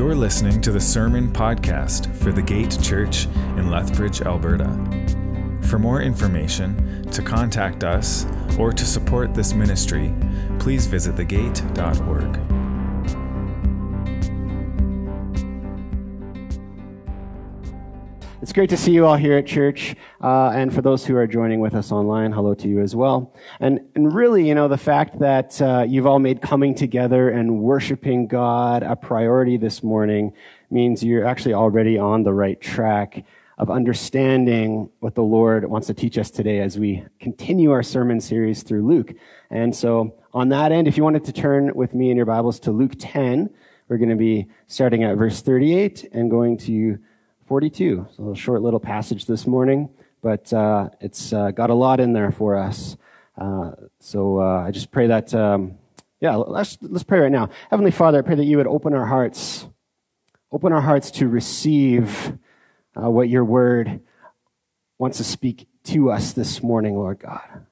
You're listening to the Sermon Podcast for the Gate Church in Lethbridge, Alberta. For more information, to contact us, or to support this ministry, please visit thegate.org. It's great to see you all here at church. Uh, and for those who are joining with us online, hello to you as well. And, and really, you know, the fact that uh, you've all made coming together and worshiping God a priority this morning means you're actually already on the right track of understanding what the Lord wants to teach us today as we continue our sermon series through Luke. And so, on that end, if you wanted to turn with me in your Bibles to Luke 10, we're going to be starting at verse 38 and going to 42. So a short little passage this morning, but uh, it's uh, got a lot in there for us. Uh, so uh, I just pray that, um, yeah, let's, let's pray right now. Heavenly Father, I pray that you would open our hearts, open our hearts to receive uh, what your word wants to speak to us this morning, Lord God.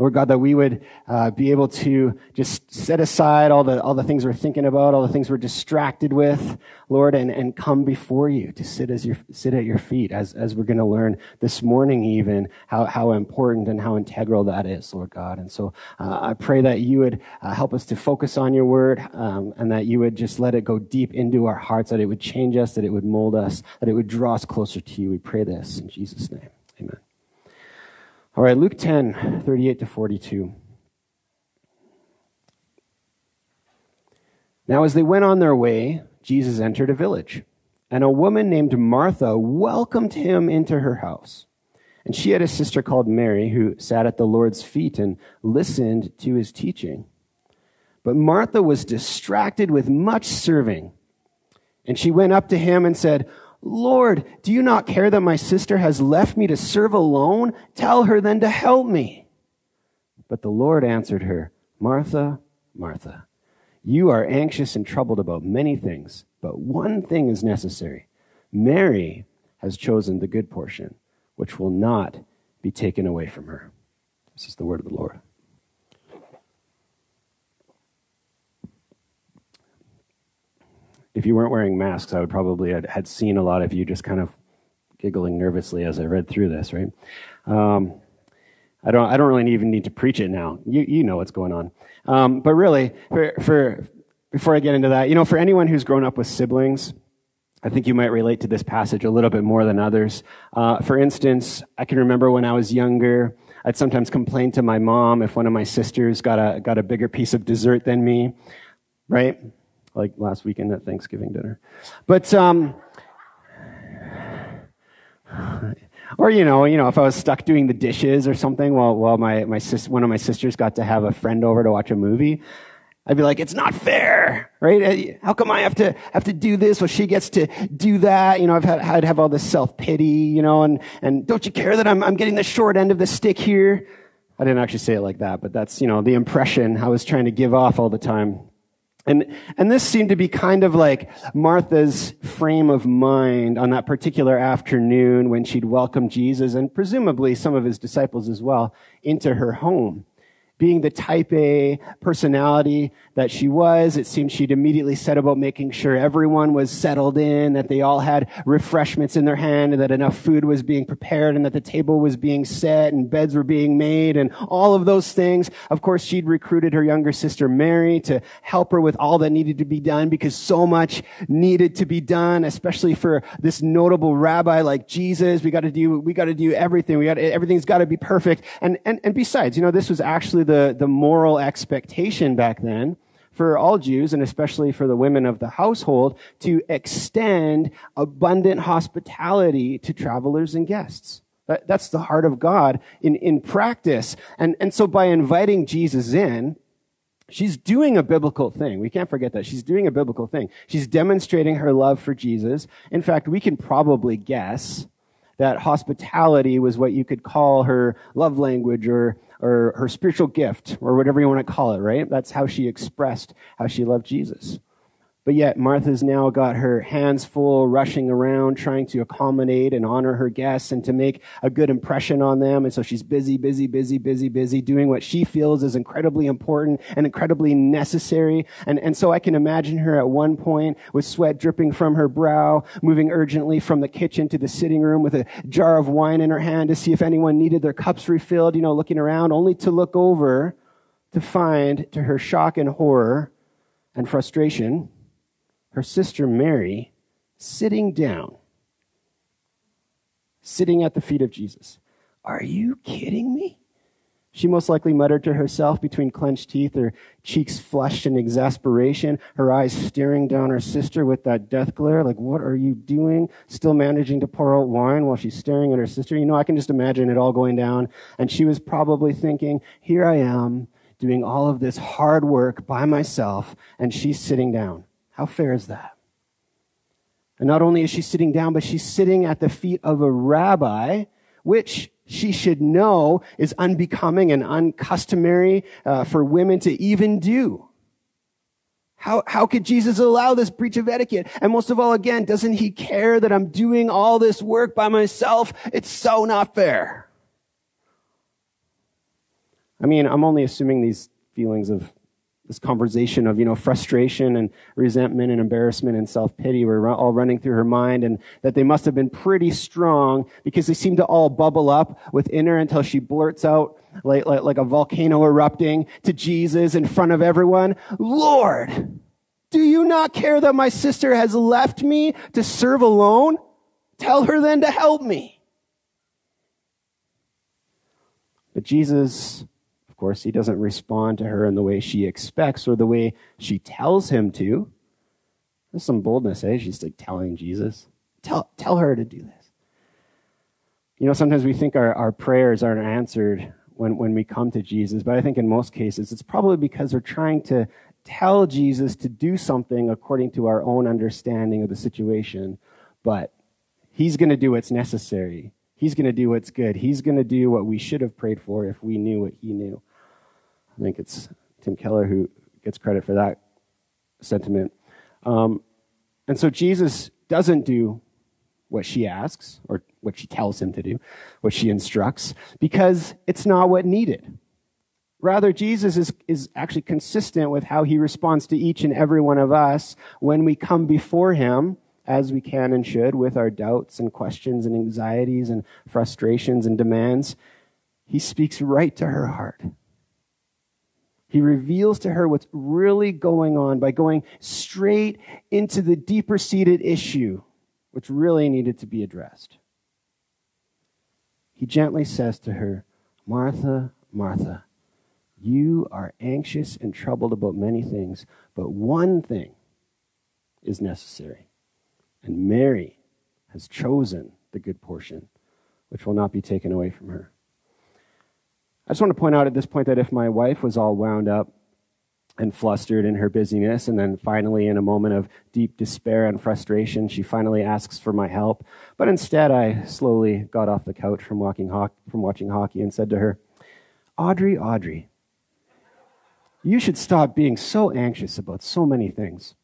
Lord God, that we would uh, be able to just set aside all the, all the things we're thinking about, all the things we're distracted with, Lord, and, and come before you to sit as your, sit at your feet as, as we're going to learn this morning even how, how important and how integral that is, Lord God. And so uh, I pray that you would uh, help us to focus on your word um, and that you would just let it go deep into our hearts, that it would change us, that it would mold us, that it would draw us closer to you. We pray this in Jesus' name. Amen. All right, Luke 10, 38 to 42. Now, as they went on their way, Jesus entered a village, and a woman named Martha welcomed him into her house. And she had a sister called Mary who sat at the Lord's feet and listened to his teaching. But Martha was distracted with much serving. And she went up to him and said, Lord, do you not care that my sister has left me to serve alone? Tell her then to help me. But the Lord answered her, Martha, Martha, you are anxious and troubled about many things, but one thing is necessary. Mary has chosen the good portion, which will not be taken away from her. This is the word of the Lord. If you weren't wearing masks, I would probably had, had seen a lot of you just kind of giggling nervously as I read through this, right? Um, I don't, I don't really even need to preach it now. You, you know what's going on. Um, but really, for, for, before I get into that, you know, for anyone who's grown up with siblings, I think you might relate to this passage a little bit more than others. Uh, for instance, I can remember when I was younger, I'd sometimes complain to my mom if one of my sisters got a, got a bigger piece of dessert than me, right? Like last weekend at Thanksgiving dinner. But, um, or you know, you know, if I was stuck doing the dishes or something while while my my sis, one of my sisters got to have a friend over to watch a movie, I'd be like, it's not fair, right? How come I have to have to do this while she gets to do that? You know, I've had I'd have all this self pity, you know, and and don't you care that I'm I'm getting the short end of the stick here? I didn't actually say it like that, but that's you know the impression I was trying to give off all the time. And, and this seemed to be kind of like Martha's frame of mind on that particular afternoon when she'd welcomed Jesus and presumably some of his disciples as well into her home being the type A personality that she was, it seemed she'd immediately set about making sure everyone was settled in, that they all had refreshments in their hand, and that enough food was being prepared, and that the table was being set, and beds were being made, and all of those things. Of course, she'd recruited her younger sister Mary to help her with all that needed to be done because so much needed to be done, especially for this notable rabbi like Jesus. We got to do, we got to do everything. We got everything's got to be perfect. And, and, and besides, you know, this was actually the, the moral expectation back then for all Jews and especially for the women of the household to extend abundant hospitality to travelers and guests. That, that's the heart of God in, in practice. And, and so by inviting Jesus in, she's doing a biblical thing. We can't forget that. She's doing a biblical thing. She's demonstrating her love for Jesus. In fact, we can probably guess that hospitality was what you could call her love language or or her spiritual gift or whatever you want to call it, right? That's how she expressed how she loved Jesus. But yet, Martha's now got her hands full, rushing around, trying to accommodate and honor her guests and to make a good impression on them. And so she's busy, busy, busy, busy, busy, doing what she feels is incredibly important and incredibly necessary. And, and so I can imagine her at one point with sweat dripping from her brow, moving urgently from the kitchen to the sitting room with a jar of wine in her hand to see if anyone needed their cups refilled, you know, looking around, only to look over to find, to her shock and horror and frustration, her sister Mary sitting down, sitting at the feet of Jesus. Are you kidding me? She most likely muttered to herself between clenched teeth, her cheeks flushed in exasperation, her eyes staring down her sister with that death glare, like, what are you doing? Still managing to pour out wine while she's staring at her sister. You know, I can just imagine it all going down. And she was probably thinking, here I am, doing all of this hard work by myself, and she's sitting down. How fair is that? And not only is she sitting down, but she's sitting at the feet of a rabbi, which she should know is unbecoming and uncustomary uh, for women to even do. How, how could Jesus allow this breach of etiquette? And most of all, again, doesn't he care that I'm doing all this work by myself? It's so not fair. I mean, I'm only assuming these feelings of this conversation of, you know, frustration and resentment and embarrassment and self-pity were all running through her mind and that they must have been pretty strong because they seem to all bubble up within her until she blurts out like, like, like a volcano erupting to Jesus in front of everyone. Lord, do you not care that my sister has left me to serve alone? Tell her then to help me. But Jesus course, he doesn't respond to her in the way she expects or the way she tells him to. There's some boldness, eh? She's like telling Jesus, tell, tell her to do this. You know, sometimes we think our, our prayers aren't answered when, when we come to Jesus, but I think in most cases it's probably because we're trying to tell Jesus to do something according to our own understanding of the situation, but he's going to do what's necessary. He's going to do what's good. He's going to do what we should have prayed for if we knew what he knew. I think it's Tim Keller who gets credit for that sentiment. Um, and so Jesus doesn't do what she asks or what she tells him to do, what she instructs, because it's not what needed. Rather, Jesus is, is actually consistent with how he responds to each and every one of us when we come before him, as we can and should, with our doubts and questions and anxieties and frustrations and demands. He speaks right to her heart. He reveals to her what's really going on by going straight into the deeper seated issue, which really needed to be addressed. He gently says to her, Martha, Martha, you are anxious and troubled about many things, but one thing is necessary. And Mary has chosen the good portion, which will not be taken away from her. I just want to point out at this point that if my wife was all wound up and flustered in her busyness, and then finally, in a moment of deep despair and frustration, she finally asks for my help. But instead, I slowly got off the couch from, ho- from watching hockey and said to her, Audrey, Audrey, you should stop being so anxious about so many things.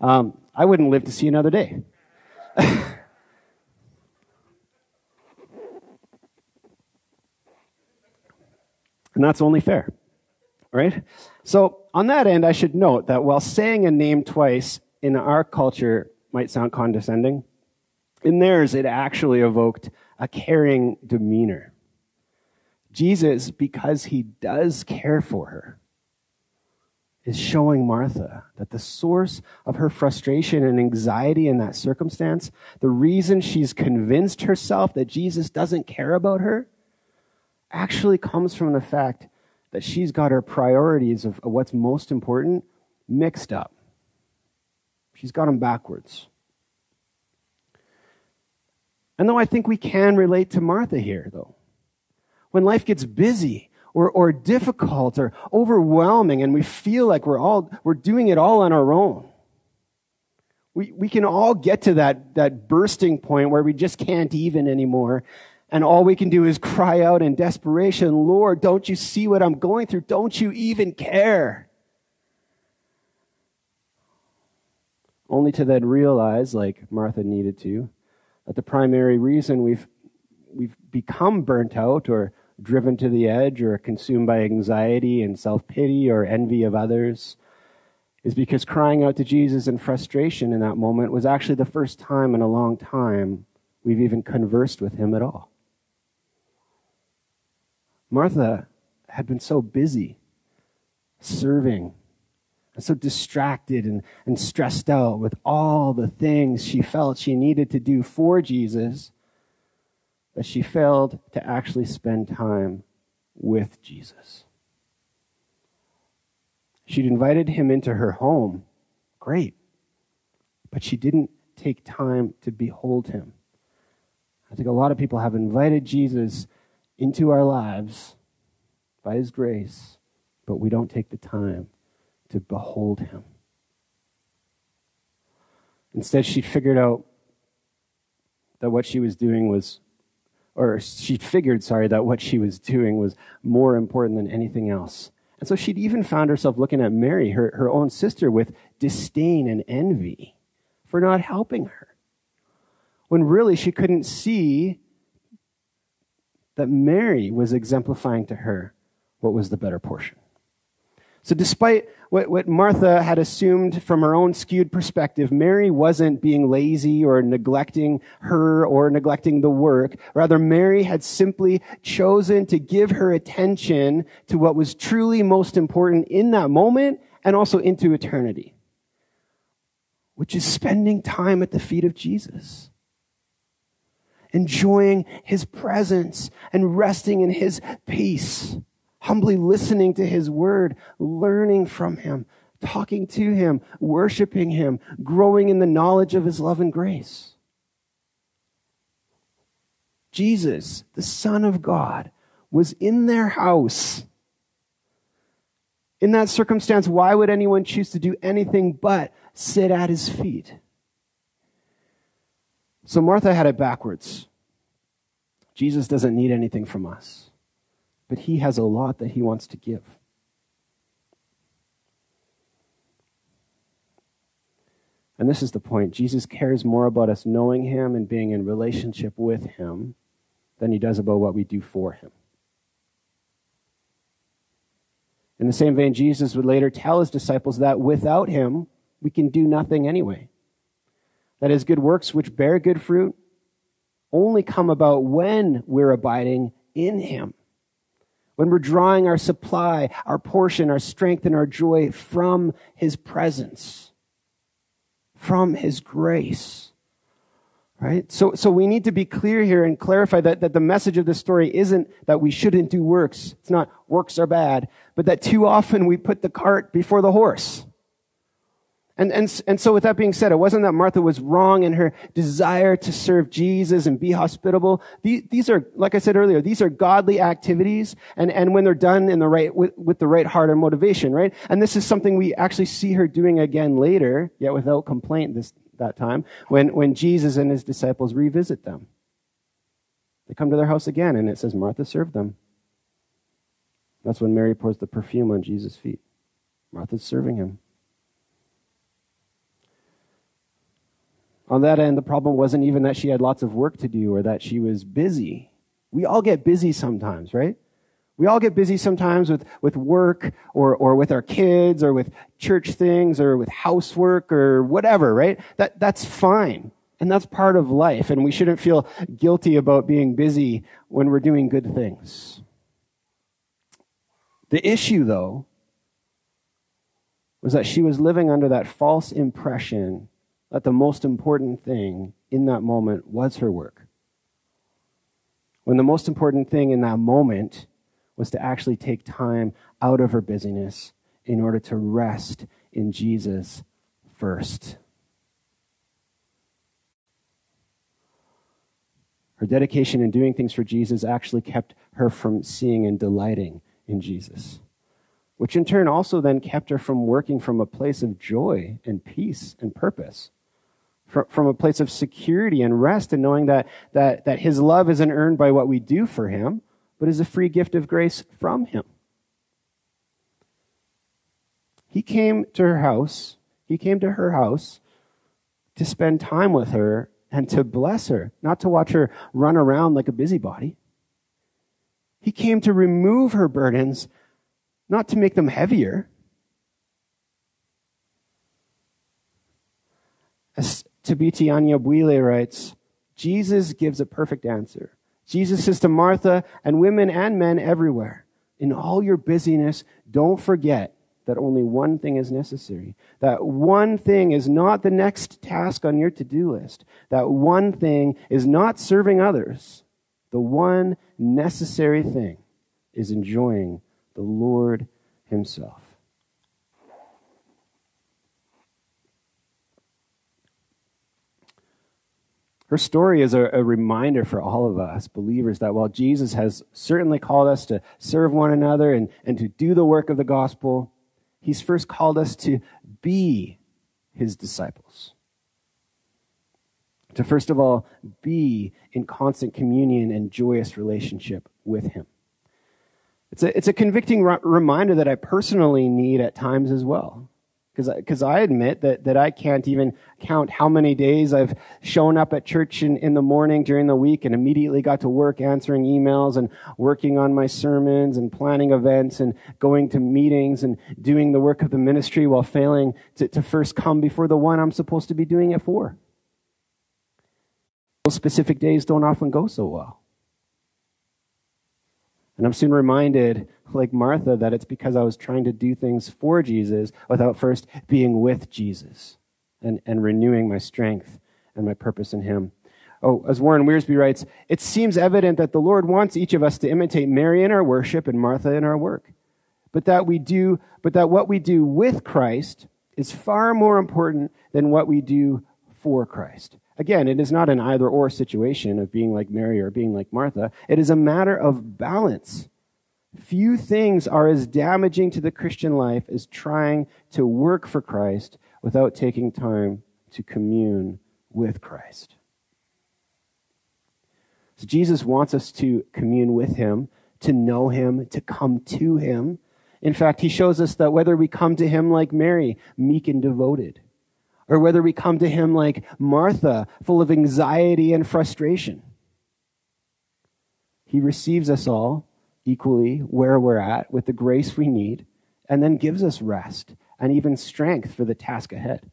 Um, I wouldn't live to see another day. And that's only fair, right? So, on that end, I should note that while saying a name twice in our culture might sound condescending, in theirs it actually evoked a caring demeanor. Jesus, because he does care for her, is showing Martha that the source of her frustration and anxiety in that circumstance, the reason she's convinced herself that Jesus doesn't care about her, actually comes from the fact that she's got her priorities of what's most important mixed up. She's got them backwards. And though I think we can relate to Martha here, though, when life gets busy or, or difficult or overwhelming and we feel like we're all, we're doing it all on our own, we, we can all get to that, that bursting point where we just can't even anymore and all we can do is cry out in desperation, Lord, don't you see what I'm going through? Don't you even care? only to then realize, like Martha needed to, that the primary reason we've, we've become burnt out or driven to the edge or consumed by anxiety and self pity or envy of others is because crying out to Jesus in frustration in that moment was actually the first time in a long time we've even conversed with him at all. Martha had been so busy serving and so distracted and, and stressed out with all the things she felt she needed to do for Jesus that she failed to actually spend time with Jesus. She'd invited him into her home. Great. But she didn't take time to behold him. I think a lot of people have invited Jesus into our lives by his grace, but we don't take the time to behold him. Instead, she figured out that what she was doing was, or she figured, sorry, that what she was doing was more important than anything else. And so she'd even found herself looking at Mary, her, her own sister, with disdain and envy for not helping her. When really she couldn't see that Mary was exemplifying to her what was the better portion. So, despite what, what Martha had assumed from her own skewed perspective, Mary wasn't being lazy or neglecting her or neglecting the work. Rather, Mary had simply chosen to give her attention to what was truly most important in that moment and also into eternity, which is spending time at the feet of Jesus. Enjoying his presence and resting in his peace humbly listening to his word, learning from him, talking to him, worshiping him, growing in the knowledge of his love and grace. Jesus, the Son of God, was in their house. In that circumstance, why would anyone choose to do anything but sit at his feet? So Martha had it backwards. Jesus doesn't need anything from us but he has a lot that he wants to give. And this is the point Jesus cares more about us knowing him and being in relationship with him than he does about what we do for him. In the same vein, Jesus would later tell his disciples that without him, we can do nothing anyway. That his good works, which bear good fruit, only come about when we're abiding in him when we're drawing our supply, our portion, our strength, and our joy from His presence, from His grace. Right? So, so we need to be clear here and clarify that, that the message of this story isn't that we shouldn't do works. It's not works are bad, but that too often we put the cart before the horse. And, and, and so with that being said, it wasn't that Martha was wrong in her desire to serve Jesus and be hospitable. These, these are, like I said earlier, these are godly activities. And, and when they're done in the right, with, with the right heart and motivation, right? And this is something we actually see her doing again later, yet without complaint this, that time, when, when Jesus and his disciples revisit them. They come to their house again and it says Martha served them. That's when Mary pours the perfume on Jesus' feet. Martha's serving him. On that end, the problem wasn't even that she had lots of work to do or that she was busy. We all get busy sometimes, right? We all get busy sometimes with, with work or, or with our kids or with church things or with housework or whatever, right? That, that's fine. And that's part of life. And we shouldn't feel guilty about being busy when we're doing good things. The issue, though, was that she was living under that false impression that the most important thing in that moment was her work. When the most important thing in that moment was to actually take time out of her busyness in order to rest in Jesus first. Her dedication in doing things for Jesus actually kept her from seeing and delighting in Jesus, which in turn also then kept her from working from a place of joy and peace and purpose from a place of security and rest and knowing that, that, that his love isn't earned by what we do for him, but is a free gift of grace from him. He came to her house. He came to her house to spend time with her and to bless her, not to watch her run around like a busybody. He came to remove her burdens, not to make them heavier. As Thabiti Anyabwile writes, Jesus gives a perfect answer. Jesus says to Martha and women and men everywhere, in all your busyness, don't forget that only one thing is necessary. That one thing is not the next task on your to do list. That one thing is not serving others. The one necessary thing is enjoying the Lord Himself. Her story is a, a, reminder for all of us believers that while Jesus has certainly called us to serve one another and, and to do the work of the gospel, He's first called us to be His disciples. To first of all, be in constant communion and joyous relationship with Him. It's a, it's a convicting reminder that I personally need at times as well. Because I admit that, that I can't even count how many days I've shown up at church in, in the morning during the week and immediately got to work answering emails and working on my sermons and planning events and going to meetings and doing the work of the ministry while failing to, to first come before the one I'm supposed to be doing it for. Those specific days don't often go so well. And I'm soon reminded, like Martha, that it's because I was trying to do things for Jesus without first being with Jesus and, and renewing my strength and my purpose in Him. Oh, as Warren Wiersbe writes, it seems evident that the Lord wants each of us to imitate Mary in our worship and Martha in our work. But that we do, but that what we do with Christ is far more important than what we do for Christ. Again, it is not an either or situation of being like Mary or being like Martha. It is a matter of balance. Few things are as damaging to the Christian life as trying to work for Christ without taking time to commune with Christ. So Jesus wants us to commune with him, to know him, to come to him. In fact, he shows us that whether we come to him like Mary, meek and devoted, or whether we come to him like Martha, full of anxiety and frustration. He receives us all equally where we're at with the grace we need, and then gives us rest and even strength for the task ahead.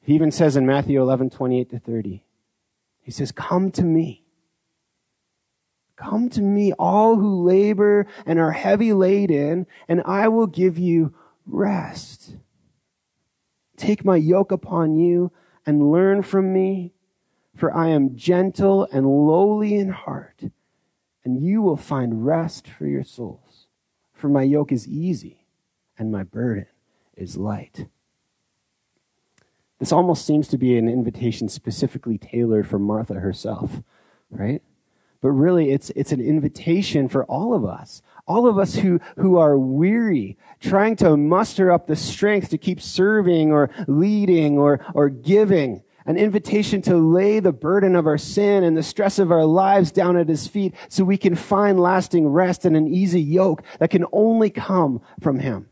He even says in Matthew 11, 28 to 30, he says, Come to me. Come to me, all who labor and are heavy laden, and I will give you rest. Take my yoke upon you and learn from me, for I am gentle and lowly in heart, and you will find rest for your souls. For my yoke is easy and my burden is light. This almost seems to be an invitation specifically tailored for Martha herself, right? But really, it's, it's an invitation for all of us. All of us who, who are weary, trying to muster up the strength to keep serving or leading or, or giving. An invitation to lay the burden of our sin and the stress of our lives down at his feet so we can find lasting rest and an easy yoke that can only come from him.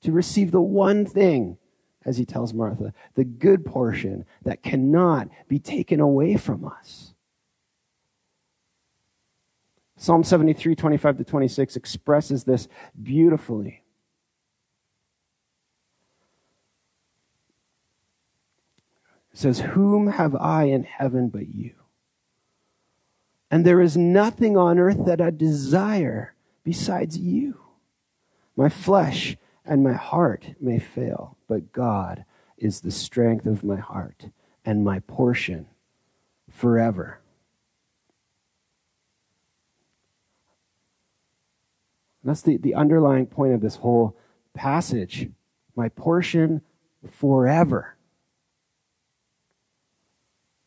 To receive the one thing, as he tells Martha, the good portion that cannot be taken away from us. Psalm 73, 25 to 26 expresses this beautifully. Says, Whom have I in heaven but you? And there is nothing on earth that I desire besides you. My flesh and my heart may fail, but God is the strength of my heart and my portion forever. That's the, the underlying point of this whole passage. My portion forever.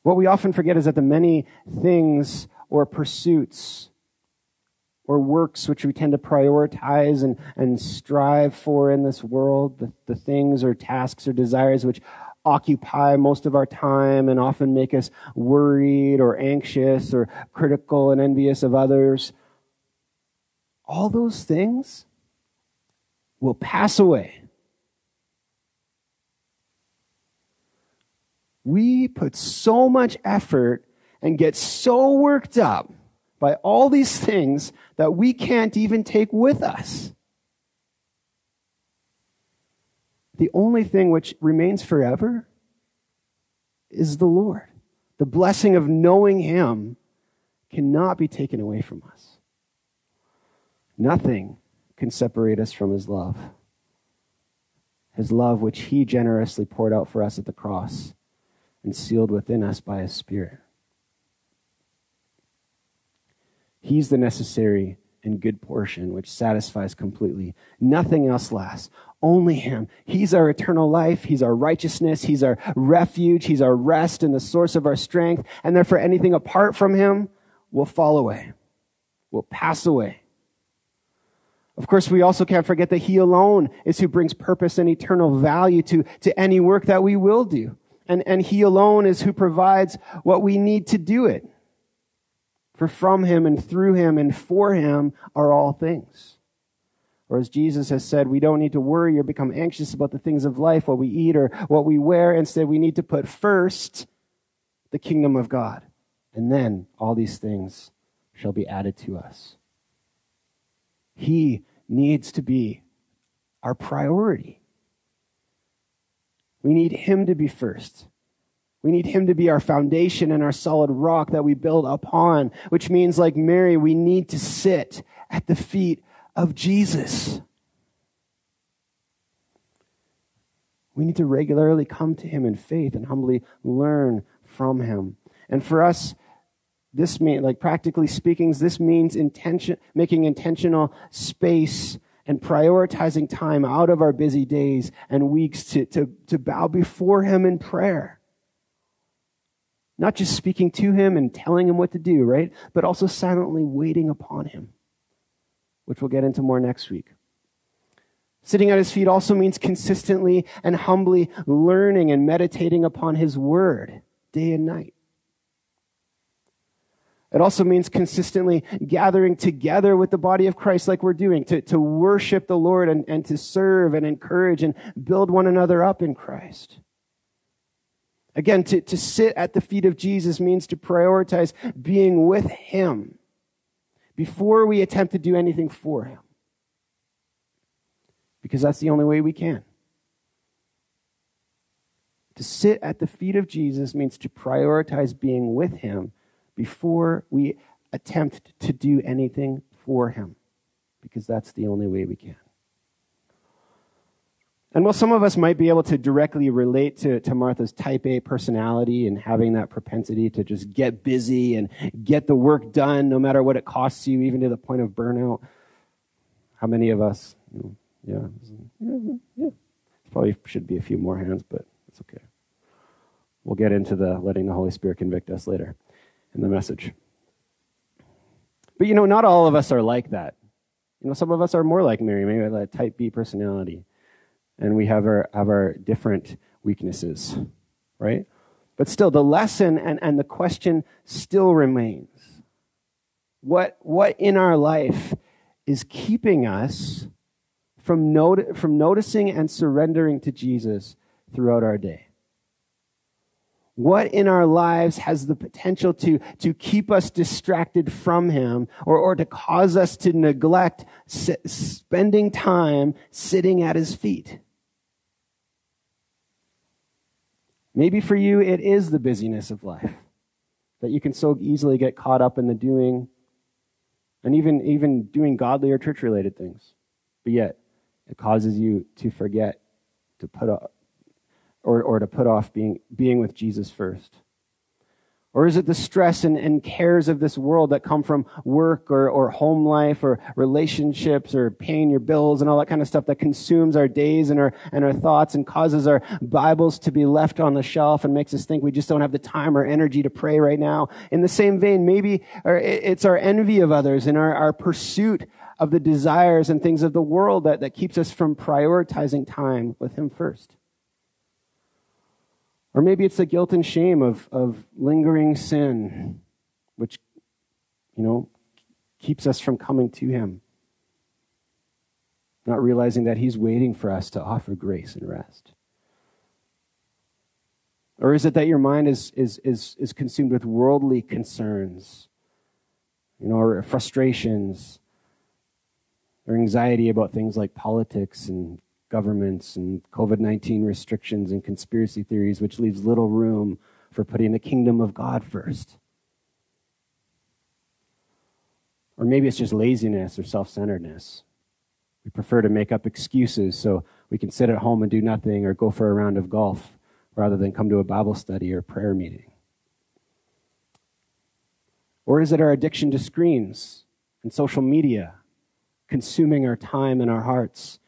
What we often forget is that the many things or pursuits or works which we tend to prioritize and, and strive for in this world, the, the things or tasks or desires which occupy most of our time and often make us worried or anxious or critical and envious of others, all those things will pass away. We put so much effort and get so worked up by all these things that we can't even take with us. The only thing which remains forever is the Lord. The blessing of knowing Him cannot be taken away from us. Nothing can separate us from His love. His love, which He generously poured out for us at the cross and sealed within us by His Spirit. He's the necessary and good portion which satisfies completely. Nothing else lasts. Only Him. He's our eternal life. He's our righteousness. He's our refuge. He's our rest and the source of our strength. And therefore, anything apart from Him will fall away, will pass away. Of course, we also can't forget that He alone is who brings purpose and eternal value to, to any work that we will do. And, and He alone is who provides what we need to do it. For from him and through him and for him are all things. Or as Jesus has said, we don't need to worry or become anxious about the things of life, what we eat or what we wear. Instead, we need to put first the kingdom of God. And then all these things shall be added to us. He needs to be our priority. We need Him to be first. We need him to be our foundation and our solid rock that we build upon, which means, like Mary, we need to sit at the feet of Jesus. We need to regularly come to him in faith and humbly learn from him. And for us, this means, like practically speaking, this means intention, making intentional space and prioritizing time out of our busy days and weeks to, to, to bow before him in prayer not just speaking to him and telling him what to do, right? But also silently waiting upon him, which we'll get into more next week. Sitting at his feet also means consistently and humbly learning and meditating upon his word day and night. It also means consistently gathering together with the body of Christ like we're doing, to, to worship the Lord and, and to serve and encourage and build one another up in Christ. Again, to, to sit at the feet of Jesus means to prioritize being with Him before we attempt to do anything for Him. Because that's the only way we can. To sit at the feet of Jesus means to prioritize being with Him before we attempt to do anything for Him. Because that's the only way we can. And while some of us might be able to directly relate to, to Martha's type A personality and having that propensity to just get busy and get the work done no matter what it costs you, even to the point of burnout, how many of us, yeah, yeah, yeah. Probably should be a few more hands, but it's okay. We'll get into the letting the Holy Spirit convict us later in the message. But you know, not all of us are like that. You know, some of us are more like Mary, maybe that type B personality and we have our, have our different weaknesses, right? But still, the lesson and, and the question still remains. What, what in our life is keeping us from, not, from noticing and surrendering to Jesus throughout our day? What in our lives has the potential to, to keep us distracted from Him or, or to cause us to neglect spending time sitting at His feet? Maybe for you, it is the busyness of life that you can so easily get caught up in the doing and even, even doing godly or church related things. But yet, it causes you to forget to put off, or, or to put off being, being with Jesus first. Or is it the stress and, and cares of this world that come from work or, or home life or relationships or paying your bills and all that kind of stuff that consumes our days and our, and our thoughts and causes our Bibles to be left on the shelf and makes us think we just don't have the time or energy to pray right now? In the same vein, maybe it's our envy of others and our, our pursuit of the desires and things of the world that, that keeps us from prioritizing time with Him first. Or maybe it's the guilt and shame of, of lingering sin, which, you know, keeps us from coming to Him. Not realizing that He's waiting for us to offer grace and rest. Or is it that your mind is, is, is, is consumed with worldly concerns, you know, or frustrations, or anxiety about things like politics and governments and COVID 19 restrictions and conspiracy theories, which leaves little room for putting the kingdom of God first? Or maybe it's just laziness or self centeredness. We prefer to make up excuses so we can sit at home and do nothing or go for a round of golf rather than come to a Bible study or prayer meeting? Or is it our addiction to screens and social media consuming our time and our hearts?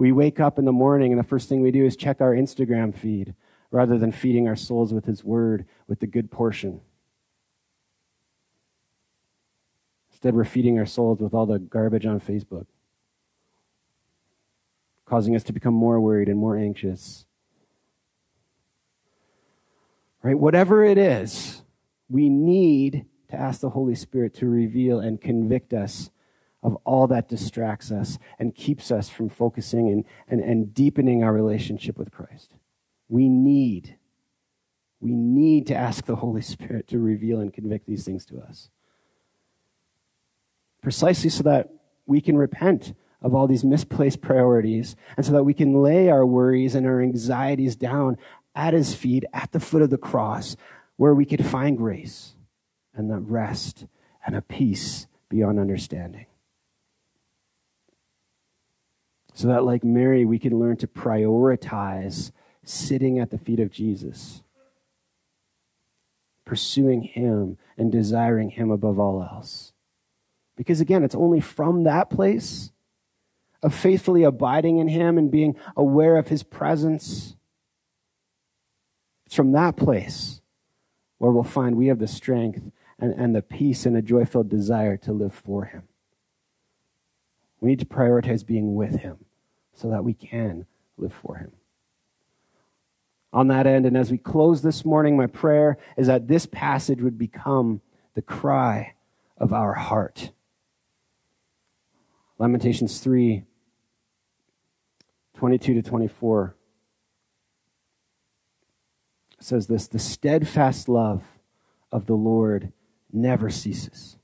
We wake up in the morning and the first thing we do is check our Instagram feed rather than feeding our souls with His Word, with the good portion. Instead, we're feeding our souls with all the garbage on Facebook, causing us to become more worried and more anxious Right? Whatever it is, we need to ask the Holy Spirit to reveal and convict us of all that distracts us and keeps us from focusing and, and, and deepening our relationship with Christ. We need, we need to ask the Holy Spirit to reveal and convict these things to us. Precisely so that we can repent of all these misplaced priorities and so that we can lay our worries and our anxieties down at his feet at the foot of the cross where we could find grace and the rest and a peace beyond understanding. So that, like Mary, we can learn to prioritize sitting at the feet of Jesus, pursuing Him and desiring Him above all else. Because again, it's only from that place of faithfully abiding in Him and being aware of His presence it's from that place where we'll find we have the strength and, and the peace and a joy filled desire to live for Him. We need to prioritize being with Him so that we can live for Him. On that end, and as we close this morning, my prayer is that this passage would become the cry of our heart. Lamentations 3 22 to 24 says this the steadfast love of the Lord never ceases,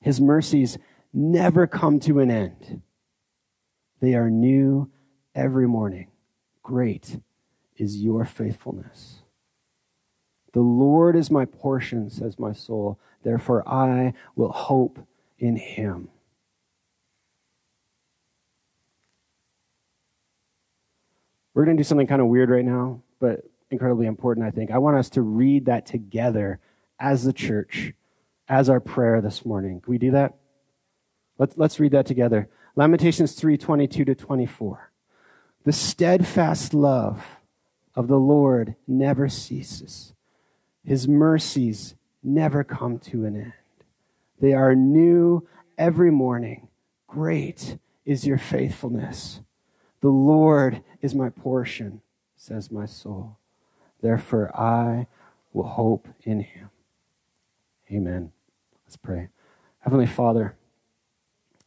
His mercies never come to an end. They are new every morning. Great is your faithfulness. The Lord is my portion, says my soul. Therefore, I will hope in him. We're going to do something kind of weird right now, but incredibly important, I think. I want us to read that together as the church, as our prayer this morning. Can we do that? Let's, let's read that together. Lamentations 3 22 to 24. The steadfast love of the Lord never ceases, His mercies never come to an end. They are new every morning. Great is your faithfulness. The Lord is my portion, says my soul. Therefore, I will hope in him. Amen. Let's pray. Heavenly Father,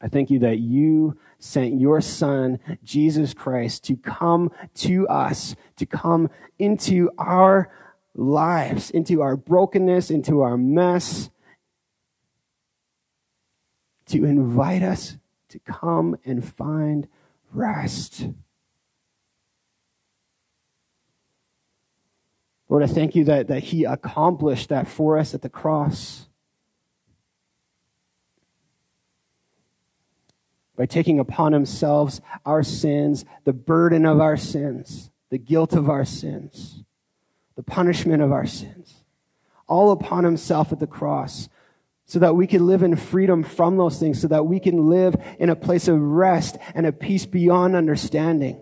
I thank you that you sent your Son, Jesus Christ, to come to us, to come into our lives, into our brokenness, into our mess, to invite us to come and find rest. Lord, I thank you that, that He accomplished that for us at the cross. By taking upon Himself our sins, the burden of our sins, the guilt of our sins, the punishment of our sins, all upon Himself at the cross, so that we can live in freedom from those things, so that we can live in a place of rest and a peace beyond understanding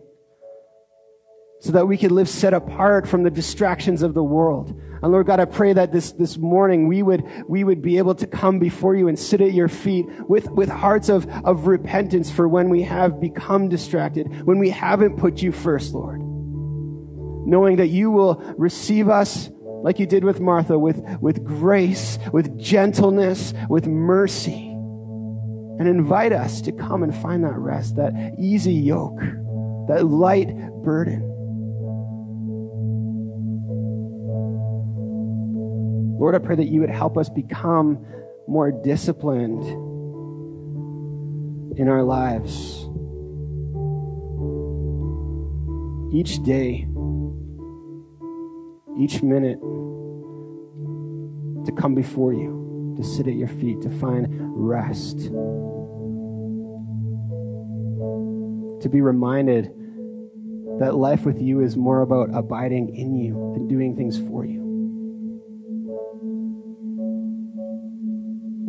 so that we could live set apart from the distractions of the world. And Lord God, I pray that this, this morning we would, we would be able to come before you and sit at your feet with, with hearts of, of repentance for when we have become distracted, when we haven't put you first, Lord. Knowing that you will receive us like you did with Martha, with, with grace, with gentleness, with mercy, and invite us to come and find that rest, that easy yoke, that light burden. Lord, I pray that you would help us become more disciplined in our lives. Each day, each minute, to come before you, to sit at your feet, to find rest, to be reminded that life with you is more about abiding in you than doing things for you.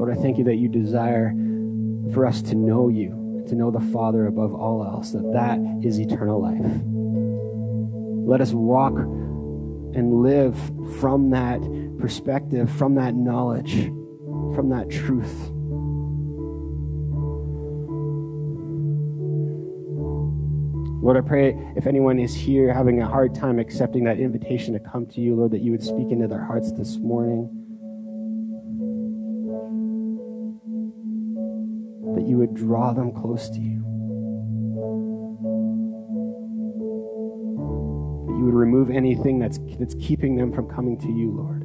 Lord, I thank you that you desire for us to know you, to know the Father above all else, that that is eternal life. Let us walk and live from that perspective, from that knowledge, from that truth. Lord, I pray if anyone is here having a hard time accepting that invitation to come to you, Lord, that you would speak into their hearts this morning. You would draw them close to you. That you would remove anything that's, that's keeping them from coming to you, Lord.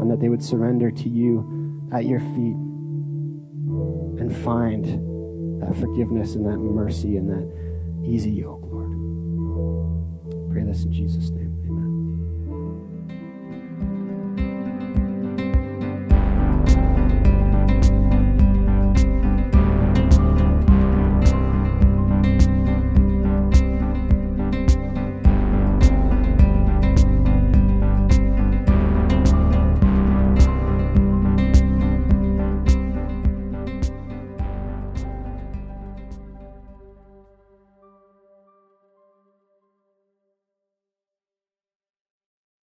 And that they would surrender to you at your feet and find that forgiveness and that mercy and that easy yoke, Lord. Pray this in Jesus' name.